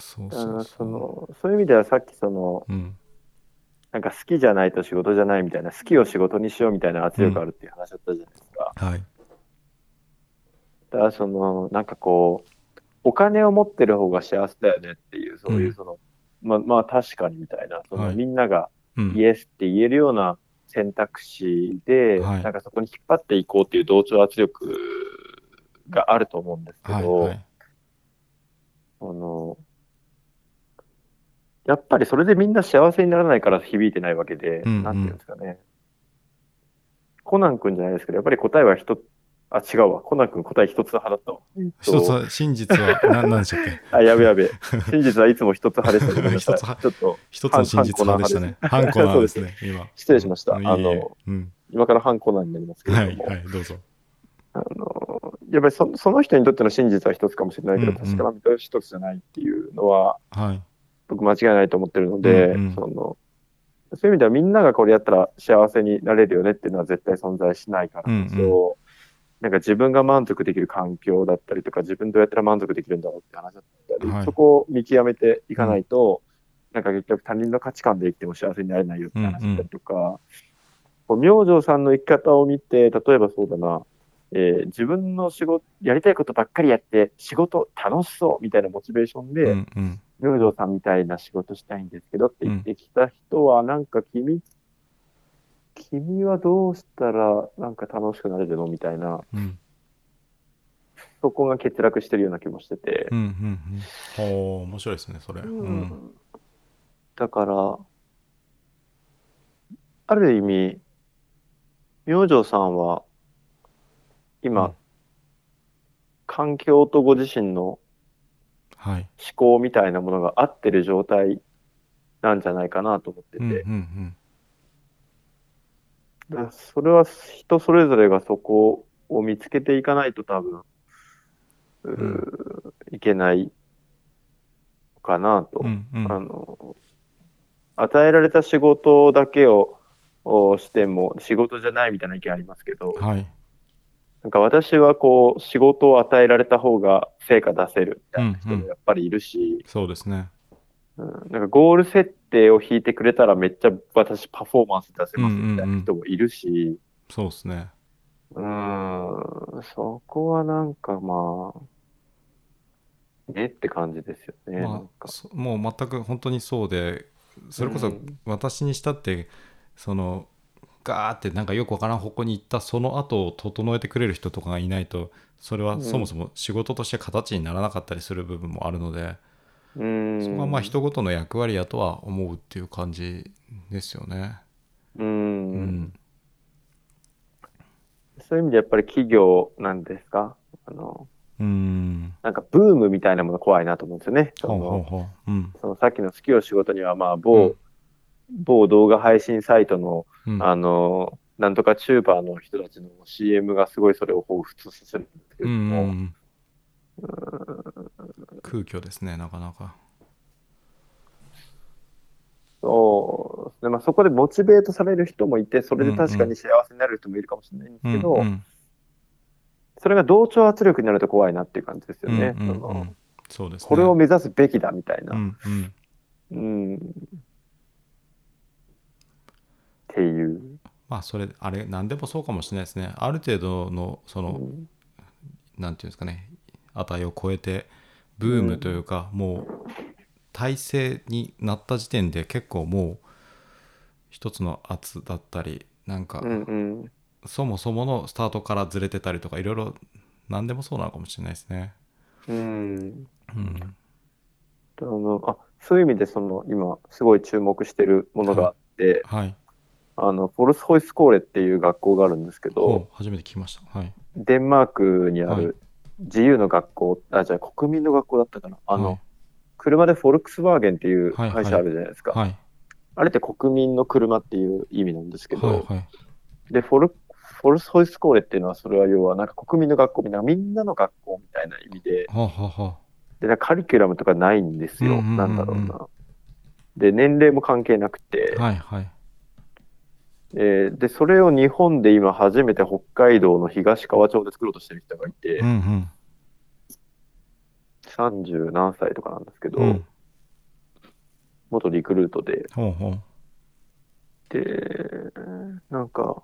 そうあそうそ。うのそういう意味ではさっきそのうん。なんか好きじゃないと仕事じゃないみたいな好きを仕事にしようみたいな圧力あるっていう話だったじゃないですか。はい。だからそのなんかこうお金を持ってる方が幸せだよねっていうそういううんその、まあまあ確かにみたいなその、はいみんながうん。イエスって言えるような選択肢で、はいなんかそこに引っ張っていこうっていう同調圧力があると思うんですけはい。ど、はい。あのやっぱりそれでみんな幸せにならないから響いてないわけで、うんうんなんていうんですかね。コナン君じゃないですけど、やっぱり答えは一つ、あ、違うわ。コナン君答え一つ派だったわ。一つは、真実は、ななんでしたっけ？あ、やべやべ。真実はいつも一つ派でした。一つ派ちょっと、一つの真実派でしたね。ハンコなんですね、今。失礼しました。あの、うん。今から反コナンになりますけれはい、ども、はい、どうぞ。あの、やっぱりそその人にとっての真実は一つかもしれないけど、確かな一つじゃないっていうのは、はい。僕間違いないと思ってるので、うんうん。そのそういう意味ではみんながこれやったら幸せになれるよねっていうのは絶対存在しないから。こそ、うん。なんか自分が満足できる環境だったりとか、自分どうやったら満足できるんだろうって話だったり、はい。そこを見極めていかないと、なんか結局他人の価値観で生きても幸せになれないよって話だったりとか、こう明星さんの生き方を見て、例えばそうだな、えー自分の仕事、やりたいことばっかりやって、仕事楽しそうみたいなモチベーションで、うん、うん。明星さんみたいな仕事したいんですけどって言ってきた人は、なんか君、君はどうしたらなんか楽しくなれるのみたいな、うん、そこが欠落してるような気もしててう。ん、うん。うんおー面白いですね、それ。うん。だから、ある意味、明星さんは、今、うん環境とご自身のはい。思考みたいなものが合ってる状態なんじゃないかなと思ってて、うん、うん、だからそれは人それぞれがそこを見つけていかないと多分、うーいけないかなと。うん。うん、あの、与えられた仕事だけををしても仕事じゃないみたいな意見ありますけど、はい。なんか私はこう仕事を与えられた方が成果出せるみたいな人うんうん。もやっぱりいるし、そうですね。うん。なんかゴール設定を引いてくれたらめっちゃ私パフォーマンス出せますみたいな人もいるし、そうですね。うーん、そこはなんかまあ、ねって感じですよね。なんまあ、もう全く本当にそうで、それこそうん。私にしたって、その、ガーってなんかよくわからん方向に行ったその後を整えてくれる人とかがいないとそれはそもそも仕事として形にならなかったりする部分もあるので、うーん。そこはまあ人ごとの役割やとは思うっていう感じですよね。うー。うんん。そういう意味でやっぱり企業なんですか？あの、うん。なんかブームみたいなもの怖いなと思うんですよね。そのさっきの好きを仕事にはまあう某、ん某動画配信サイトの、うんあの、なんとかチューバーの人たちの CM がすごいそれを彷彿させるんですけども、ん。空虚ですね、なかなか。そうで。まあそこでモチベートされる人もいて、それで確かに幸せになる人もいるかもしれないんですけど、うんうんそれが同調圧力になると怖いなっていう感じですよね。うんうんそのうんそうですね。これを目指すべきだみたいな。うんうんうん。っていう。まあそれあれ何でもそうかもしれないですねある程度のその、うんなんていうんですかね値を超えてブームというか、もう体制になった時点で結構もう一つの圧だったりなんか、うんうん。そもそものスタートからずれてたりとかいろいろ何でもそうなのかもしれないですね。うん。うん、あのあそういう意味でその今すごい注目してるものがあって、はい。あのフォルスホイスコーレっていう学校があるんですけど、お初めて聞きました。はい。デンマークにあはいる自由の学校、あじゃあ国民の学校だったかなあの、はい車でフォルクスワーゲンっていうはいはい会社あるじゃないですか、はい。あれって国民の車っていう意味なんですけど、はい。はい。でフォルフォルスホイスコーレっていうのはそれは要はなんか国民の学校みたいなみんなの学校みたいな意味ではあ、はでカリキュラムとかないんですよ、うんうんうんうんなんだろうなで年齢も関係なくて、はいはい。えーで、それを日本で今初めて北海道の東川町で作ろうとしてる人がいて、うんうん。30何歳とかなんですけど、うん。元リクルートで、ほうほう。で、なんか、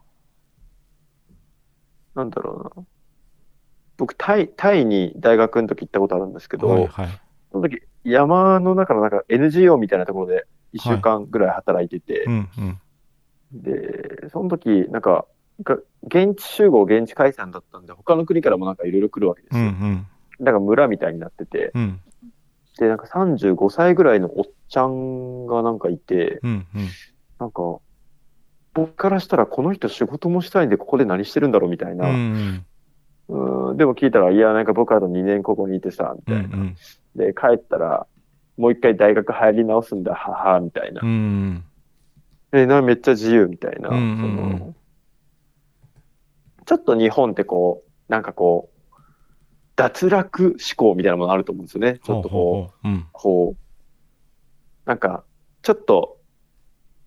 なんだろうな。僕、タイ、タイに大学の時行ったことあるんですけど、はいはい。その時、山の中のなんか NGO みたいなところで1週間ぐらい働いてて、うんうんで、その時、なんか、現地集合、現地解散だったんで、他の国からもなんかいろいろ来るわけですよ。うんうんなんか村みたいになってて、うんで、なんか35歳ぐらいのおっちゃんがなんかいて、うんうんなんか、僕からしたらこの人仕事もしたいんでここで何してるんだろうみたいうんうな。んうん、でも聞いたら、いや、なんか僕あと2年ここにいてさ、みたいな。うんうんで、帰ったら、もう一回大学入り直すんだ、はは、みたいなう。んえ、な、めっちゃ自由みたいな。うんうんうんそのちょっと日本ってこう、なんかこう、脱落思考みたいなものあると思うんですよね。ちょっとこう、ほうほうほううんこう、なんか、ちょっと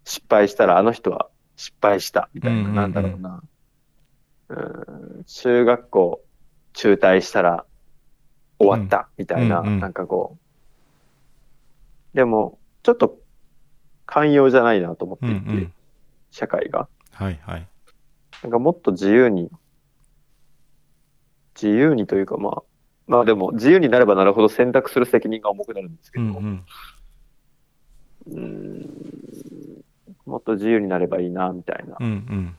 失敗したらあの人は失敗したみたいな、うんうんうんなんだろうな。うん中学校中退したら終わったみたいな、うんうんなんかこう。でも、ちょっと寛容じゃないなと思っていて、うんうん。社会が。はいはい。なんかもっと自由に、自由にというかまあ、まあでも自由になればなるほど選択する責任が重くなるんですけど、うんうん。もっと自由になればいいな、みたいな。うん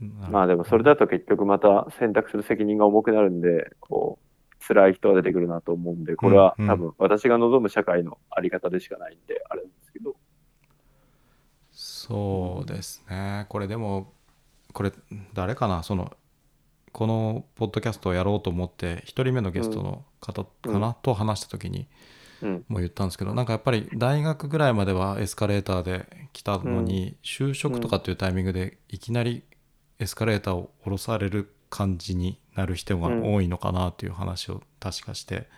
うん。まあでもそれだと結局また選択する責任が重くなるんで、こう、辛い人が出てくるなと思うんで、これは多分私が望む社会のあり方でしかないんで、あれなんですけど。そうですね。これでもこれ誰かな？そのこのポッドキャストをやろうと思って1人目のゲストの方かな、と話した時にうん。も言ったんですけどなんかやっぱり大学ぐらいまではエスカレーターで来たのに、就職とかっていうタイミングでいきなりエスカレーターを降ろされる感じになる人が多いのかなという話を確かして、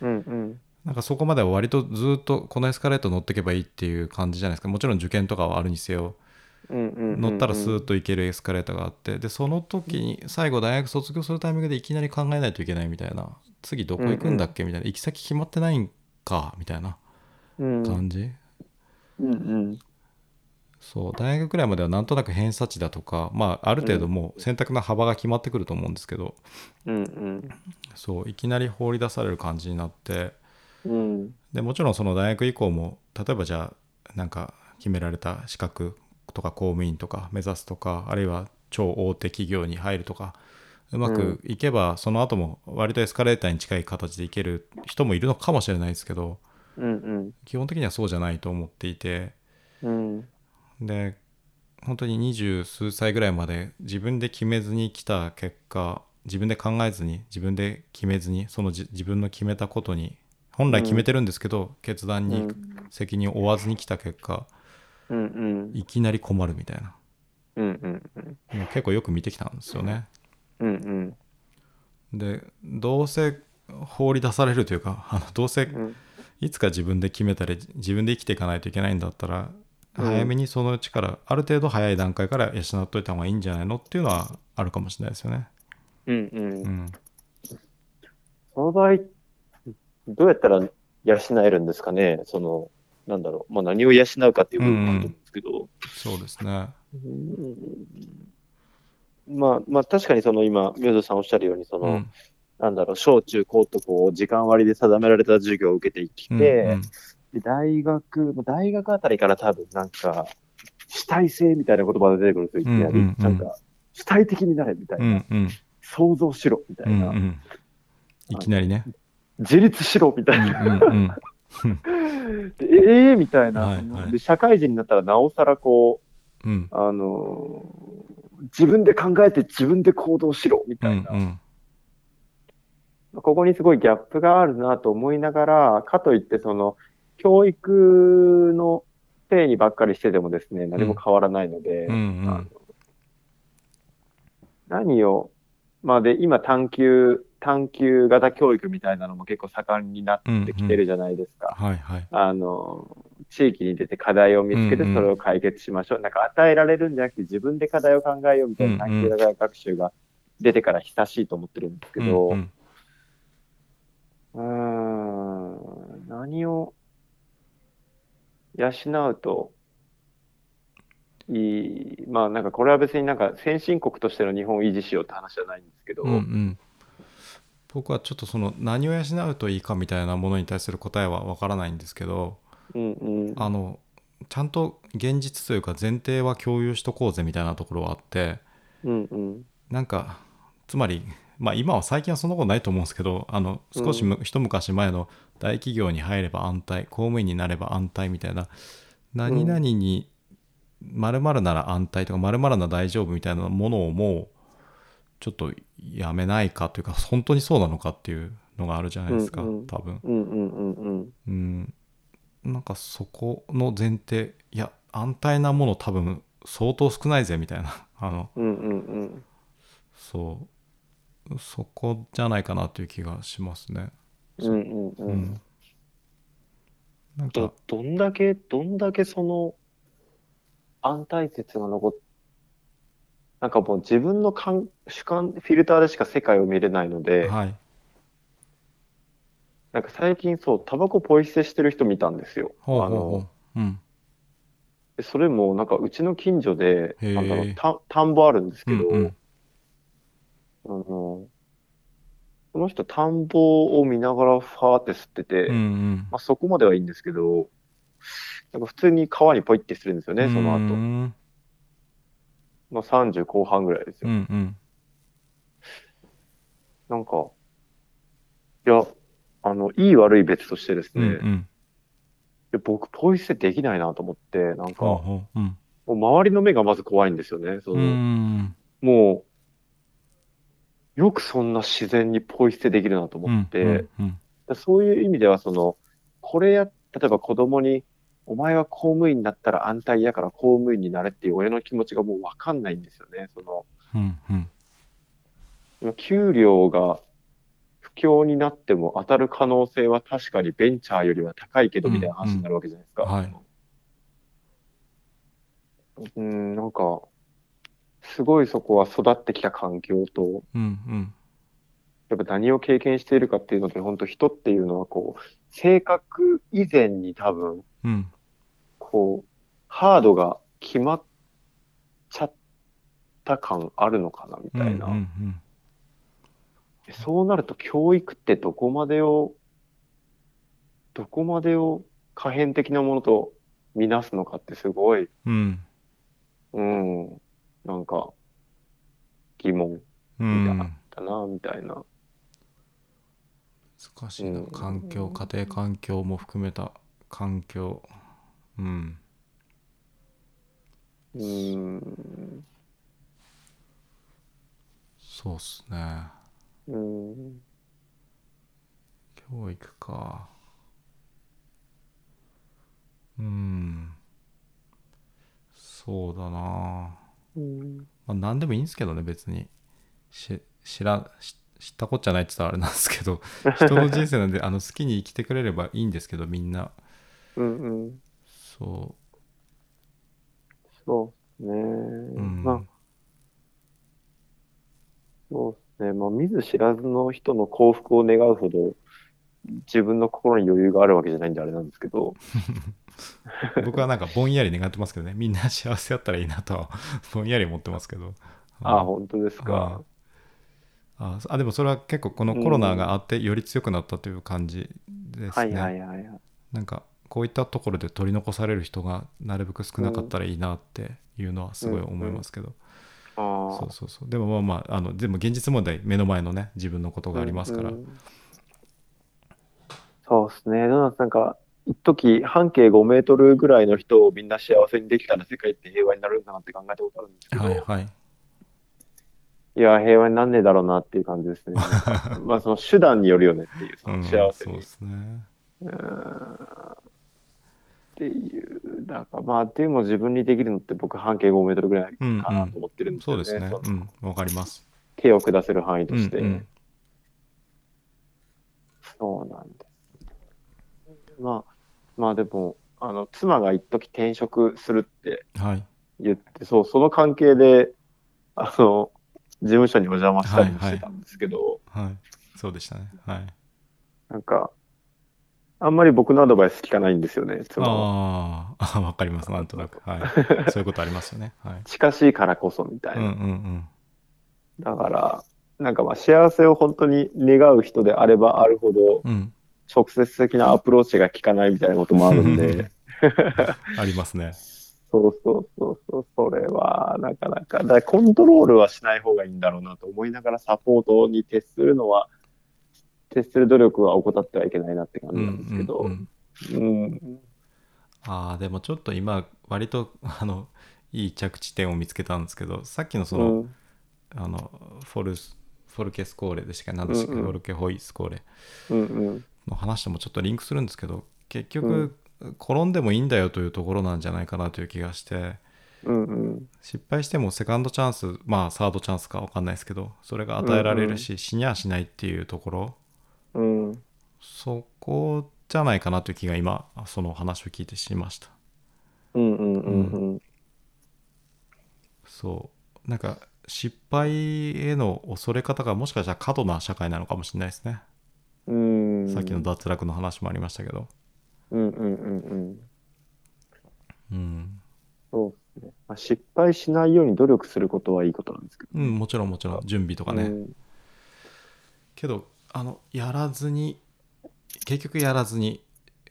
うんうん。なんかそこまでは割とずっとこのエスカレーター乗ってけばいいっていう感じじゃないですか。もちろん受験とかはあるにせよ。うんうんうんうん。乗ったらスーッと行けるエスカレーターがあってでその時に最後大学卒業するタイミングでいきなり考えないといけないみたいな。次どこ行くんだっけみたいな。行き先決まってないんかみたいなうん。感じ、うんうんそう大学ぐらいまではなんとなく偏差値だとかまあある程度もう選択の幅が決まってくると思うんですけど、うんうん。そういきなり放り出される感じになって。うん。でもちろんその大学以降も例えばじゃあなんか決められた資格とか公務員とか目指すとかあるいは超大手企業に入るとかうまくいけばその後も割とエスカレーターに近い形でいける人もいるのかもしれないですけどうん。基本的にはそうじゃないと思っていて。うんで本当に二十数歳ぐらいまで自分で決めずに来た結果自分で考えずに自分で決めずにそのじ自分の決めたことに本来決めてるんですけど、決断に責任を負わずに来た結果うんうん。いきなり困るみたいな。うんうん結構よく見てきたんですよね。うんうん。でどうせ放り出されるというかあのどうせうん。いつか自分で決めたり自分で生きていかないといけないんだったらうん早めにそのうちからある程度早い段階から養っといた方がいいんじゃないのっていうのはあるかもしれないですよね。うんうんうん、その場合、どうやったら養えるんですかね？その、なんだろう。まあ何を養うかっていう部分もあるんですけど。そうですね。うんまあ、まあ確かにその今、宮戸さんおっしゃるように、その、うんなんだろう、小中高とこう、時間割で定められた授業を受けてきて、うんうんで大学、大学あたりから多分なんか、主体性みたいな言葉が出てくるんですよ、いきなり。うんうんうんなんか、主体的になれみたいな。うんうん想像しろみたういな。んうんいきなりね。自立しろみたいな。うんうん でええみたいな、はいはいで。社会人になったらなおさらこう、うんあのー自分で考えて自分で行動しろみうたいな。んうんここにすごいギャップがあるなと思いながら、かといってその、教育の定義ばっかりしててもですね、何も変わらないので、うんうん何を、まあで、今探究、探究型教育みたいなのも結構盛んになってきてるじゃないですか。はいはい。あの、地域に出て課題を見つけてうんうんそれを解決しましょう。なんか与えられるんじゃなくて自分で課題を考えようみたいなうんうん探究型学習が出てから久しいと思ってるんですけど、うんうーん、何を養うといい、まあなんかこれは別になんか先進国としての日本を維持しようって話じゃないんですけど、うんうん。僕はちょっとその何を養うといいかみたいなものに対する答えはわからないんですけどうんうん、あのちゃんと現実というか前提は共有しとこうぜみたいなところはあってうんうん、なんかつまりまあ今は最近はそんなことないと思うんですけどあの少しむ、一昔前の大企業に入れば安泰公務員になれば安泰みたいな何々に〇〇なら安泰とか〇〇なら大丈夫みたいなものをもうちょっとやめないかというか本当にそうなのかっていうのがあるじゃないですか、うんうん。多分。うんうんうんうん、うん。なんかそこの前提いや安泰なもの多分相当少ないぜみたいなあの。うんうんうん。そうそこじゃないかなという気がしますね。うんうんう。うん。ん、なんか。どどんだけ、どんだけその安泰説が残っなんかもう自分の感主観、フィルターでしか世界を見れないので、はい。なんか最近そう、タバコポイ捨てしてる人見たんですよ。あほうほう。ほのそれもなんかうちの近所で、なんだろうた田んぼあるんですけど、うんうんあの、この人田んぼを見ながらファーって吸ってて、うんうんまあ、そこまではいいんですけど、なんか普通に川にポイってするんですよね、そのう後。んまあ、30後半ぐらいですうよ。んうんなんか、いや、あの、いい悪い別としてですうんね、いうんや僕、ポイ捨てできないなと思って、なんか、ほうもほううんう周りの目がまず怖いんですよね。そうのんもう、よくそんな自然にポイ捨てできるなと思って、そういう意味では、その、これや、例えば子供に、お前は公務員になったら安泰やから公務員になれっていう親の気持ちがもうわかんないんですよね。その、うんうん今給料が不況になっても当たる可能性は確かにベンチャーよりは高いけどみたいな話になるわけじゃないですか。うんはいうん、なんか、すごいそこは育ってきた環境と、うんうん。やっぱ何を経験しているかっていうので、本当人っていうのはこう、性格以前に多分、うん。こう、ハードが決まっちゃった感あるのかなみうんたいな。うんうんそうなると教育ってどこまでを、どこまでを可変的なものとみなすのかってすごい、うん。うん、なんか疑問うん。だな、みたいな。難しいな。うん。環境家庭環境も含めた環境。うん。うん、そうっすね。うん、教育か。うん。そうだな。うん、まあ何でもいいんですけどね別に。し知らし知ったこっちゃないって言ったらあれなんですけど 人の人生なんであの好きに生きてくれればいいんですけどみんな。うん、うん、そそうですね。う、うん。まあ、そうですね。まあ、見ず知らずの人の幸福を願うほど、自分の心に余裕があるわけじゃないんであれなんですけど、僕はなんかぼんやり願ってますけどね。みんな幸せだったらいいなとは ぼんやり思ってますけど。ああ、本当ですか。ああでもそれは結構このコロナがあってより強くなったという感じですね、はいはいはいはい。なんかこういったところで取り残される人がなるべく少なかったらいいなっていうのはすごい思いますけど、ああそうそうそう。でもまあまああのでも現実問題目の前のね自分のことがありますから、うんうん。そうですね。なんかなんか、一時半径5メートルぐらいの人をみんな幸せにできたら世界って平和になるんだなって考えたことあるんですけど、はいはいいや、平和になんねえだろうなっていう感じですね。まあ、その手段によるよねっていう、そうんの幸せに。そうですねっていう、だからまあ、でも自分にできるのって僕半径5メートルぐらいかなと思ってるんですよね。そうですねそのうんわかります手を下せる範囲として。うんうんそうなんです。まあ、まあでも、あの、妻が一時転職するってはい言って、そう、その関係で、あの、事務所にお邪魔したりもしてたんですけど、はいそうでしたねはいなんか、あんまり僕のアドバイス聞かないんですよね。そのあーあ、わかります、なんとなく。はい。そういうことありますよね。はい。近しいからこそみたいうんうな。んだから、なんかまあ幸せを本当に願う人であればあるほど、うん。うん。直接的なアプローチが効かないみたいなこともあるんで、ありますね。そうそうそうそう、それはなかなか、だコントロールはしない方がいいんだろうなと思いながらサポートに徹するのは、徹する努力は怠ってはいけないなって感じうんなんですけど、うんうんうん、ああ、でもちょっと今、割と、あの、いい着地点を見つけたんですけど、さっきのその、うん。あの、フォルス、フォルケスコーレでしたっけ？何でしたっけ、うんうん。フォルケホイスコーレ。うんうんの話ともちょっとリンクするんですけど、結局、転んでもいいんだよというところなんじゃないかなという気がして、うんうん。失敗してもセカンドチャンス、まあサードチャンスか分かんないですけど、それが与えられるし、死にはしないっていうところ、うん。そこじゃないかなという気が今、その話を聞いてしました。うんうんうん。うん。そう。なんか、失敗への恐れ方がもしかしたら過度な社会なのかもしれないですね。うんさっきの脱落の話もありましたけど。うんうんうんうんうん。そうですね、まあ、失敗しないように努力することはいいことなんですけどうん、もちろんもちろん、準備とかね。うんけど、あの、やらずに、結局やらずに、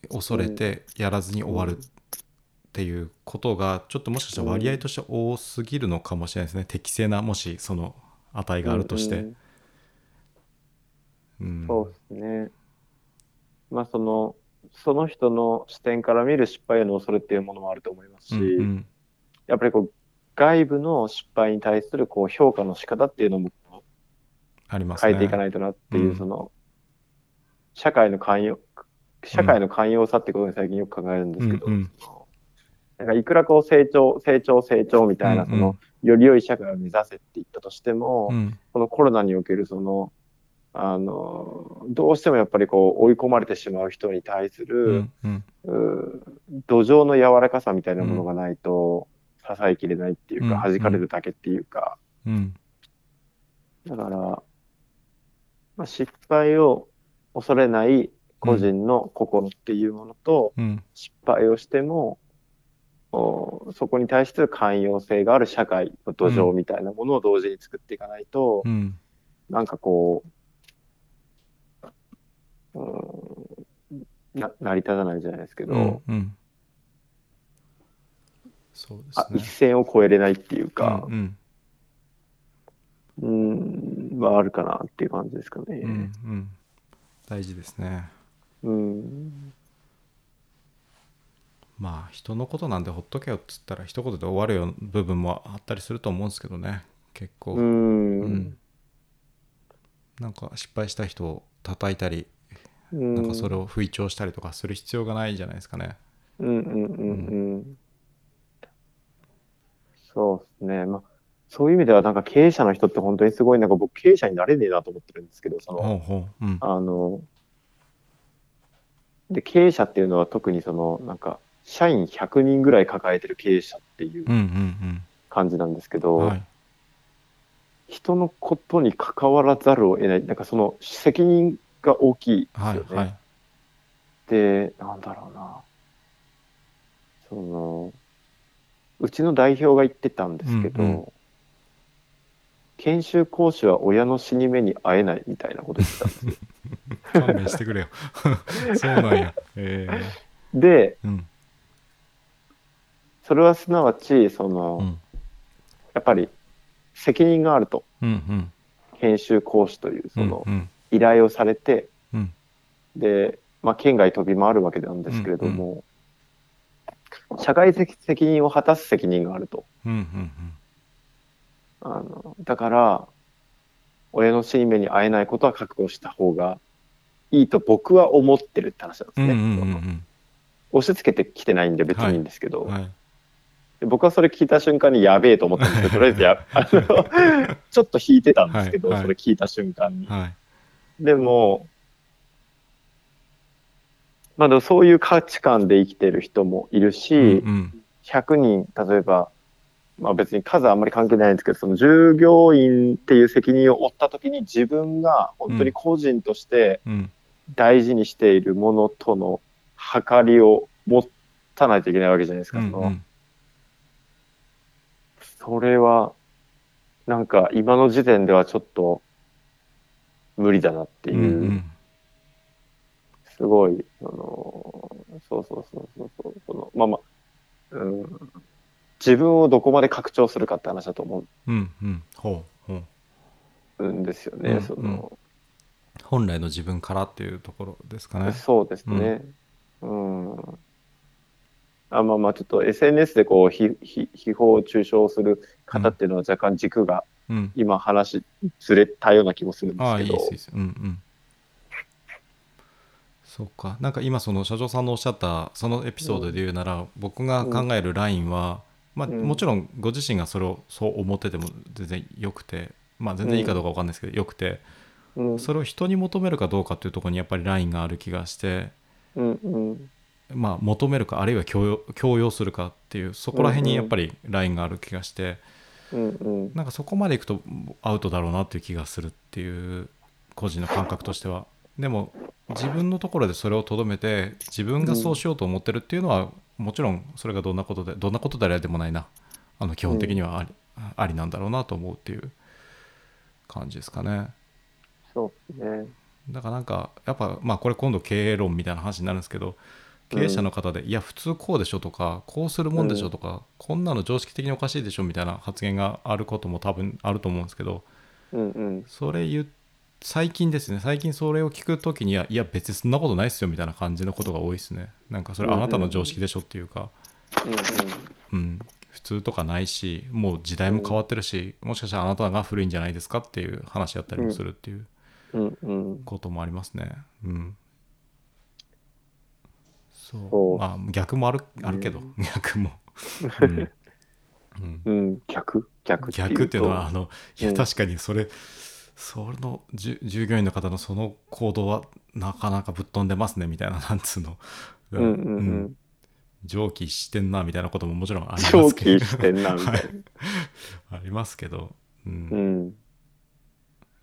恐れて、やらずに終わるっていうことが、ちょっともしかしたら割合として多すぎるのかもしれないですね。適正な、もしその値があるとして。うんうん。そうですね。まあその、その人の視点から見る失敗への恐れっていうものもあると思いますし、うんうん。やっぱりこう、外部の失敗に対するこう評価の仕方っていうのもありますね。変えていかないとなっていう、うん。その、社会の寛容、社会の寛容さってことに最近よく考えるんですけど、うんうん。なんかいくらこう成長、成長、成長みたいな、うん。その、より良い社会を目指せって言ったとしても、うん。このコロナにおけるその、あの、どうしてもやっぱりこう追い込まれてしまう人に対すうる、んうん。う土壌の柔らかさみたいなものがないと、支えきれないっていうか、うん弾かれるだけっていうか、うん。だから、まあ、失敗を恐れない個人の心っていうものと、うん。失敗をしても、おそこに対して寛容性がある社会の土壌みたいなものを同時に作っていかないと、うん。なんかこう、うん。な成り立たないじゃないですけど、うんうん。そうですね。線を越えれないっていうか。うん、うん。うん、はあるかなっていう感じですかうんね。うん。大事ですね。うん、まあ人のことなんでほっとけよっつったら一言で終わるような部分もあったりすると思うんですけどね。結構、ううん。ん、なんか失敗した人を叩いたり、うん、なんかそれを吹聴したりとかする必要がないじゃないですかね。うんうんうんうん。そうですね。まあ、そういう意味では、なんか経営者の人って本当にすごい、なんか僕経営者になれねえなと思ってるんですけど、その、ほうんあの、で、経営者っていうのは特にその、なんか、社員100人ぐらい抱えてる経営者っていううんうん感じなんですけど、うんはい人のことに関わらざるを得ない、なんかその責任が大きいですよね。はいはい。で、なんだろうな。その、うちの代表が言ってたんですけど、うんうん。研修講師は親の死に目に会えないみたいなこと言ってたんですよ。勘弁してくれよ。そうなんや。え。で、ー、うん。それはすなわち、その、うん。やっぱり責任があると。うんうん。研修講師という、うんその、うん依頼をされて、うん。で、まあ、県外飛び回るわけなんですけれども、社会的責任を果たす責任があると。うんうんあのだから、親の死に目に会えないことは覚悟した方がいいと僕は思ってるって話なんですね。うんうんうん押し付けてきてないんで別にいいんですけど、うんはい。で僕はそれ聞いた瞬間にやべえと思ったんですけど、とりあえずやあの ちょっと引いてたんですけど、はい。はい。それ聞いた瞬間に。はいでも、まあでもそういう価値観で生きてる人もいるし、うんうん。100人、例えば、まあ別に数はあんまり関係ないんですけど、その従業員っていう責任を負った時に自分が本当に個人として、うん。大事にしているものとの計りを持たないといけないわけじゃないですか。そのうん。うんそれは、なんか今の時点ではちょっと無理だなっていう、うんうん。すごい、あのそうそうそうそうそう、そのまあまあ、うん、自分をどこまで拡張するかって話だと思うん。うんほうほう。うんですよね。うんその。本来の自分からっていうところですかね。そうですね。うん。あまあまあちょっと SNS でこうひひ誹謗中傷する方っていうのは若干軸がうん今話ずれたような気もするんでああいいすけど。ですいいですうんうん。そうか。なんか今その社長さんのおっしゃったそのエピソードで言うなら、僕が考えるラインは、まあ、うん。もちろんご自身がそれをそう思ってても全然よくてまあ全然いいかどうかわかんないですけど、よくて。うん。それを人に求めるかどうかっていうところにやっぱりラインがある気がしてうんうん。まあ求めるかあるいは強要強要するかっていうそこら辺にやっぱりラインがある気がして、うんうん。なんかそこまでいくとアウトだろうなっていう気がするっていう個人の感覚としては。でも自分のところでそれをとどめて自分がそうしようと思ってるっていうのは、もちろんそれがどんなことでどんなことであれでもないな。あの基本的にはあり,、ありなんだろうなと思うっていう感じですかね。そうですね。だからなんかやっぱまあこれ今度経営論みたいな話になるんですけど経営者の方で、いや普通こうでしょとかこうするもんでしょとか、こんなの常識的におかしいでしょみたいな発言があることも多分あると思うんですけどそれ言う最近ですね。最近それを聞くときにはいや別にそんなことないっすよみたいな感じのことが多いですね。なんかそれあなたの常識でしょっていうか、うんうん、普通とかないしもう時代も変わってるし、もしかしたらあなたが古いんじゃないですかっていう話やったりもするっていうこともありますね。うんそう。あ逆もあるあるけど、うん。逆も、うん。逆？逆っていうと。逆っていうのはあのいやうん。確かにそれ、その従業員の方のその行動はなかなかぶっ飛んでますねみたいななんつうの、うんうんうん。上記してんなみたいなことももちろんありま長すけど。期してんなみたいな。ありますけど、うん。うん。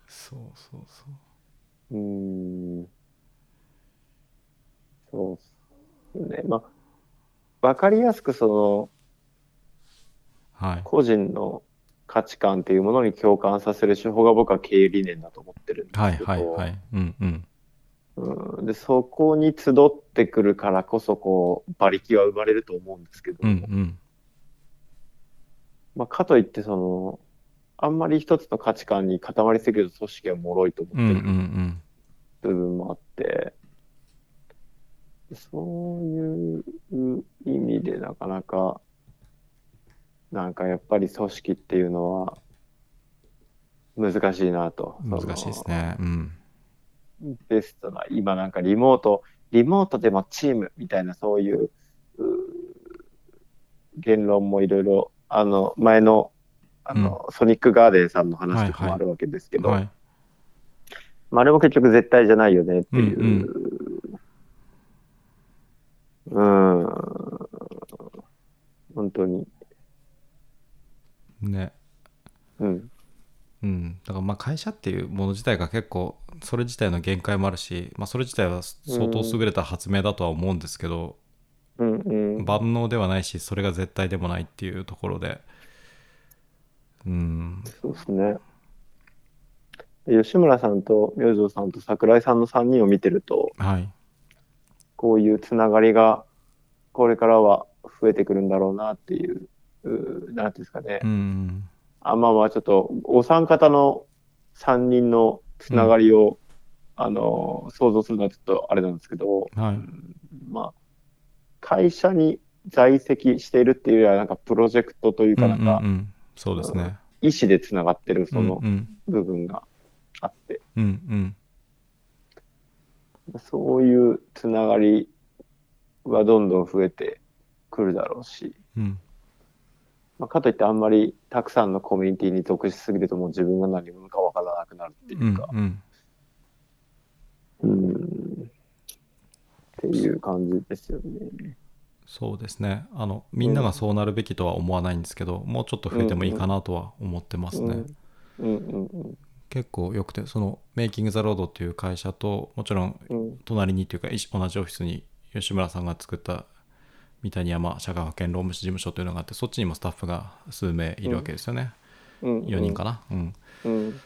そうそうそう。うーん。そうですね。まあ、わかりやすくそのはい。個人の価値観っていうものに共感させる手法が僕は経営理念だと思ってるんですはいけど、はいはいうんうん。うん、でそこに集ってくるからこそこう馬力は生まれると思うんですけど、うんうん。まあ、かといってそのあんまり一つの価値観に固まりすぎると組織は脆いと思ってるん。部分もあって、そういう意味でなかなか、なんかやっぱり組織っていうのは難しいなと。難しいですねうん。ベストな、今なんかリモート、リモートでもチームみたいなそういうう言論もいろいろ、あの、前の、あの、ソニックガーデンさんの話とかもあるわけですけど、はいまあ、あれも結局絶対じゃないよねっていう。うん、本当に。ねうん。うん、だからまあ会社っていうもの自体が結構それ自体の限界もあるし、まあ、それ自体は相当優れた発明だとは思うんですけど、うんうん。万能ではないしそれが絶対でもないっていうところでうんそうですね。吉村さんと明星さんと桜井さんの3人を見てると、はいこういうつながりがこれからは増えてくるんだろうなっていう、うなんていうんですかね。うん。あまあまあちょっとお三方の3人のつながりを、あの想像するのはちょっとあれなんですけど、はい。まあ会社に在籍しているっていうよりはなんかプロジェクトといううんうかなん。んかうんそうですね。意思でつながってるそのうんうん。部分があって、うんうんそういうつながりはどんどん増えてくるだろうし、うん。まあ、かといってあんまりたくさんのコミュニティに属しすぎるともう自分が何者かわからなくなるっていうか、うんうん、っていう感じですよね。そうですね。あのみんながそうなるべきとは思わないんですけど、もうちょっと増えてもいいかなとは思ってますね、うんうんうん結構よくてそのメイキング・ザ・ロードっていう会社ともちろんうん。隣にっていうか同じオフィスに吉村さんが作った三谷山社会保険労務士事務所というのがあってそっちにもスタッフが数名いるわけですよね、うん。4人かな？うんうん。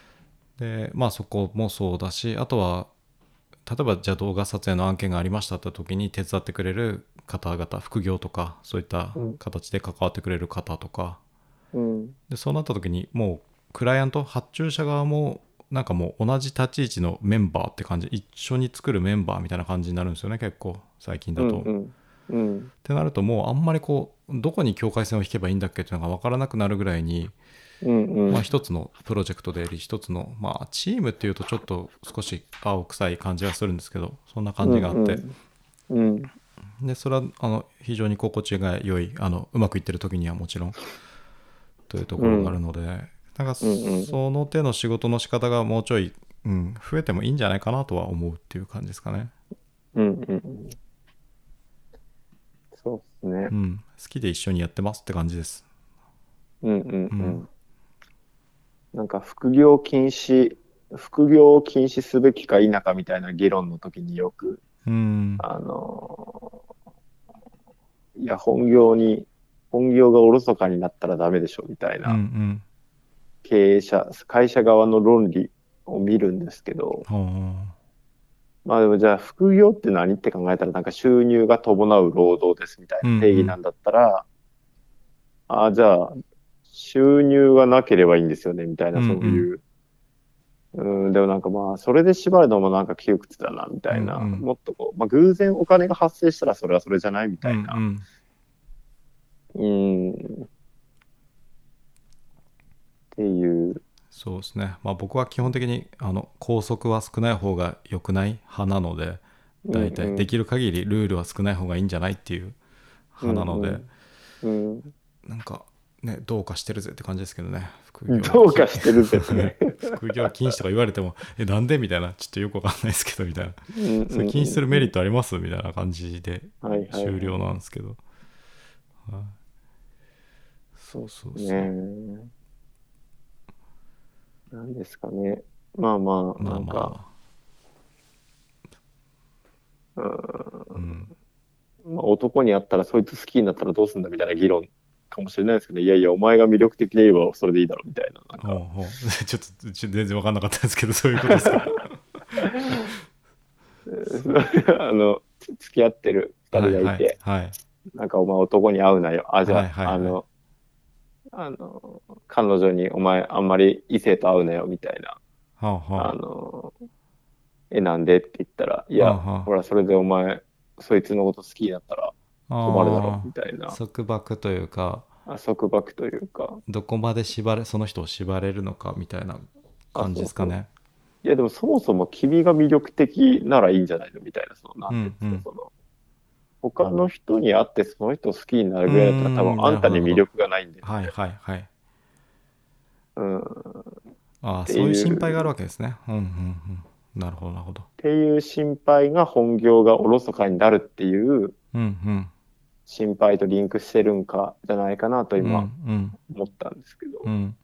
でまあそこもそうだしあとは例えばじゃあ動画撮影の案件がありましたって時に手伝ってくれる方々副業とかそういったうん形で関わってくれる方とか、うん。でそうなった時にもうクライアント発注者側もなんかもう同じ立ち位置のメンバーって感じ一緒に作るメンバーみたいな感じになるんですよね結構最近だと。うん。うん。ってなるともうあんまりこうどこに境界線を引けばいいんだっけっていうのが分からなくなるぐらいに、うん。うん。まあ、一つのプロジェクトであり一つのまあチームっていうとちょっと少し青臭い感じはするんですけどそんな感じがあって、うん。でそれはあの非常に心地が良いあのうまくいってる時にはもちろんというところがあるので、なんかその手の仕事の仕方がもうちょい、うん、増えてもいいんじゃないかなとは思うっていう感じですかね。うん。うん。そうですねう。ん、好きで一緒にやってますって感じです。うんうんううんん。なんか副業禁止、副業を禁止すべきか否かみたいな議論の時によく、うん、あのーいや、本業に、本業がおろそかになったらダメでしょみたいうんうなん経営者、会社側の論理を見るんですけど、はまあでもじゃあ副業って何って考えたらなんか収入が伴う労働ですみたいな定義なんだったら、ああ、じゃあ収入がなければいいんですよねみたいなうんうんそういう。うん、でもなんかまあ、それで縛るのもなんか窮屈だな、みたいな。うんうんもっとこう、まあ偶然お金が発生したらそれはそれじゃないみあたいな。うんうん。っていう。そうですね。まあ僕は基本的にあの拘束は少ない方が良くない派なので、大体できる限りルールは少ない方がいいんじゃないっていう派なので、うん。なんかね、どうかしてるぜって感じですけどね。副業どうかしてるぜね。副業禁止とか言われても、え、なんでみたいな、ちょっとよくわかんないですけど、みたいな。うんうんそれ禁止するメリットありますみたいな感じではいはいはい終了なんですけど。はいそうそうそう。ねえ。なんですかね。まあまあ、まあなんか、まうんあ、うん。まあ、男に会ったらそいつ好きになったらどうすんだみたいな議論かもしれないですけど、いやいや、お前が魅力的で言えばそれでいいだろうみたいな。なんかほうほう ちょっとちょ全然わかんなかったですけど、そういうことですか？あの、つ付き合ってる二人がいて、はい、はい。なんかお前男に会うなよ。あ、じゃあ、はいはいはいあの、あの、彼女にお前あんまり異性と会うなよみたいな。はあはあの、え、なんで？って言ったら、いや、はあはあほら、それでお前、そいつのこと好きになったらあ。困るだろあみたいなー、束縛というか、あ束縛というか。どこまで縛れ、その人を縛れるのかみたいな感じですかね。いや、でもそもそも君が魅力的ならいいんじゃないの？みたいな、その、なんていうんですか、うんその、他の人に会ってその人を好きになるぐらいだったら、多うん分あんたに魅力がないんで、はいはいはい。うん。っああ、そういう心配があるわけですね。うんうんうん。なるほどなるほど。ていう心配が本業がおろそかになるっていううんうん。心配とリンクしてるんかじゃないかなとうん今うん思ったんですけど。うん。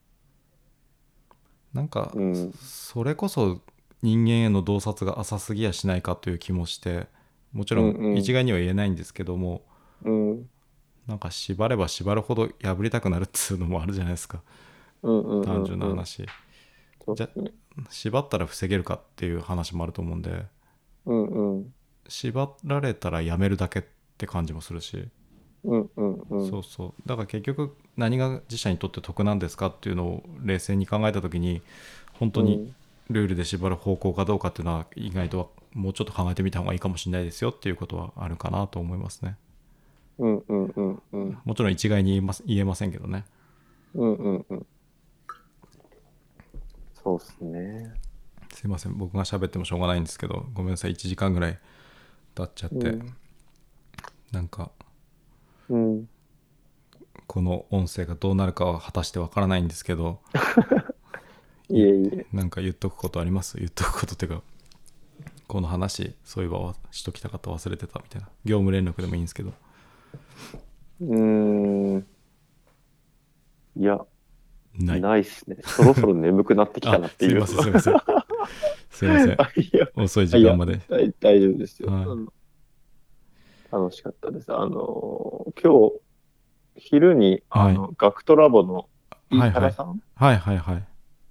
なんか、うんそれこそ人間への洞察が浅すぎやしないかという気もしてもちろうんうんん一概には言えないんですけども、うん。なんか縛れば縛るほど破りたくなるっつうのもあるじゃないですかうんうんうんうん。単純な話、そうですね。縛ったら防げるかっていう話もあると思うんでうんうん。縛られたらやめるだけって感じもするし、うんうんうん。そうそうだから結局何が自社にとって得なんですかっていうのを冷静に考えた時に本当にルールで縛る方向かどうかっていうのは意外とはもうちょっと考えてみた方がいいかもしれないですよっていうことはあるかなと思いますねうんうんうんうん。もちろん一概に言えます言えませんけどねうんうんうん。そうっすね。すいません僕が喋ってもしょうがないんですけどごめんなさい1時間ぐらい経っちゃって、うんなんかうん。この音声がどうなるかは果たしてわからないんですけど いえいえ。なんか言っとくことあります？言っとくことっていうかこの話そういえばわしときたかった忘れてたみたいな。業務連絡でもいいんですけど。うーん。いや、ない。ないっすね。そろそろ眠くなってきたなっていう。あすいませんすいません。すいません。あ いや。遅い時間まで。大大丈夫ですよ、はい。うん楽しかったです。あのー今日、昼に、あの、ガクトラボの飯はいはい。原さん？はいはいはい。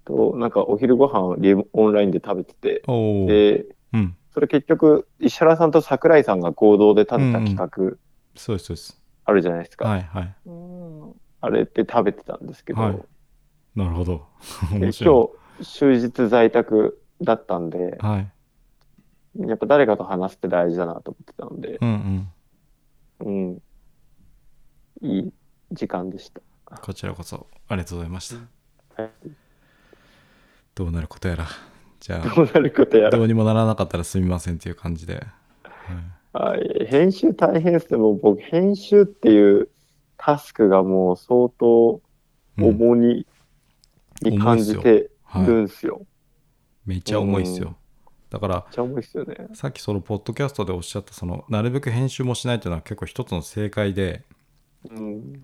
と、なんかお昼ご飯をオンラインで食べてて、で、うん。それ結局、石原さんと桜井さんが合同で立てた企画そうですそうです。あるじゃないですか。はいはい。うん。あれって食べてたんですけど、はい。なるほど。で面白今日、終日在宅だったんでい、はい。やっぱ誰かと話すって大事だなと思ってたので、うんうん。うん。いい時間でした。こちらこそありがとうございました。はい。どうなることやらじゃどうなることやら。あどうにもならなかったらすみませんっていう感じで、はいはい、編集大変ですね。もう僕、編集っていうタスクがもう相当うん重荷に感じてはいるんすよ。めっちゃ重いっすよ、うんだからめっちゃ重いっすよね。さっきそのポッドキャストでおっしゃったそのなるべく編集もしないというのは結構一つの正解でうん。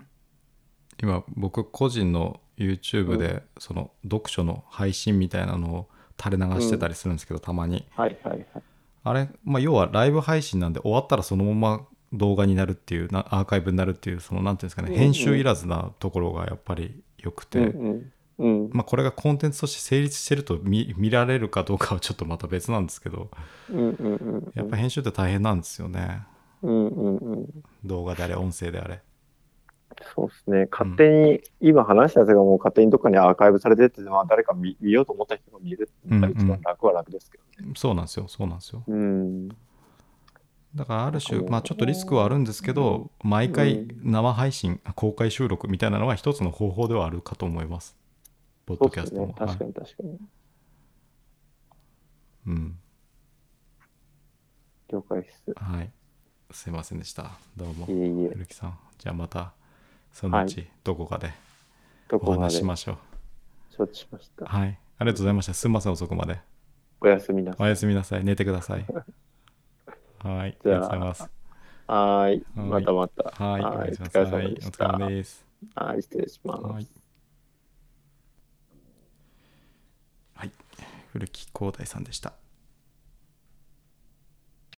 今僕個人の YouTube でその読書の配信みたいなのを垂れ流してたりするんですけど、たまにはいはいはい。あれ、まあ、要はライブ配信なんで終わったらそのまま動画になるっていうなアーカイブになるっていうそのなんていうんですかね、うんうん編集いらずなところがやっぱり良くて、うんうん。うんまあ、これがコンテンツとして成立してると見見られるかどうかはちょっとまた別なんですけどうんうんうん。やっぱ編集って大変なんですよねうんうんうん。動画であれ音声であれそうですね。勝手に、今話したやつがもう勝手にどっかにアーカイブされてって、まあ誰か見見ようと思った人が見れるっていうのが一番楽は楽ですけどね。そうなんですよそうなんですようん。だからある種まあちょっとリスクはあるんですけど毎回生配信公開収録みたいなのは一つの方法ではあるかと思いますポッドキャストも。はい確かに確かに。うん了解です。はいすいませんでしたどうもいえいえ。古木さんじゃあまたそのうちどこかでお話ししましょう承知しました。はいありがとうございましたすみません遅くまでおやすみなさい。おやすみなさい寝てください はいありがとうございますはーい。はいまたまた。はいおは願いしますいお疲れ様ですはい、失礼します。はい。はい。古木光大さんでした。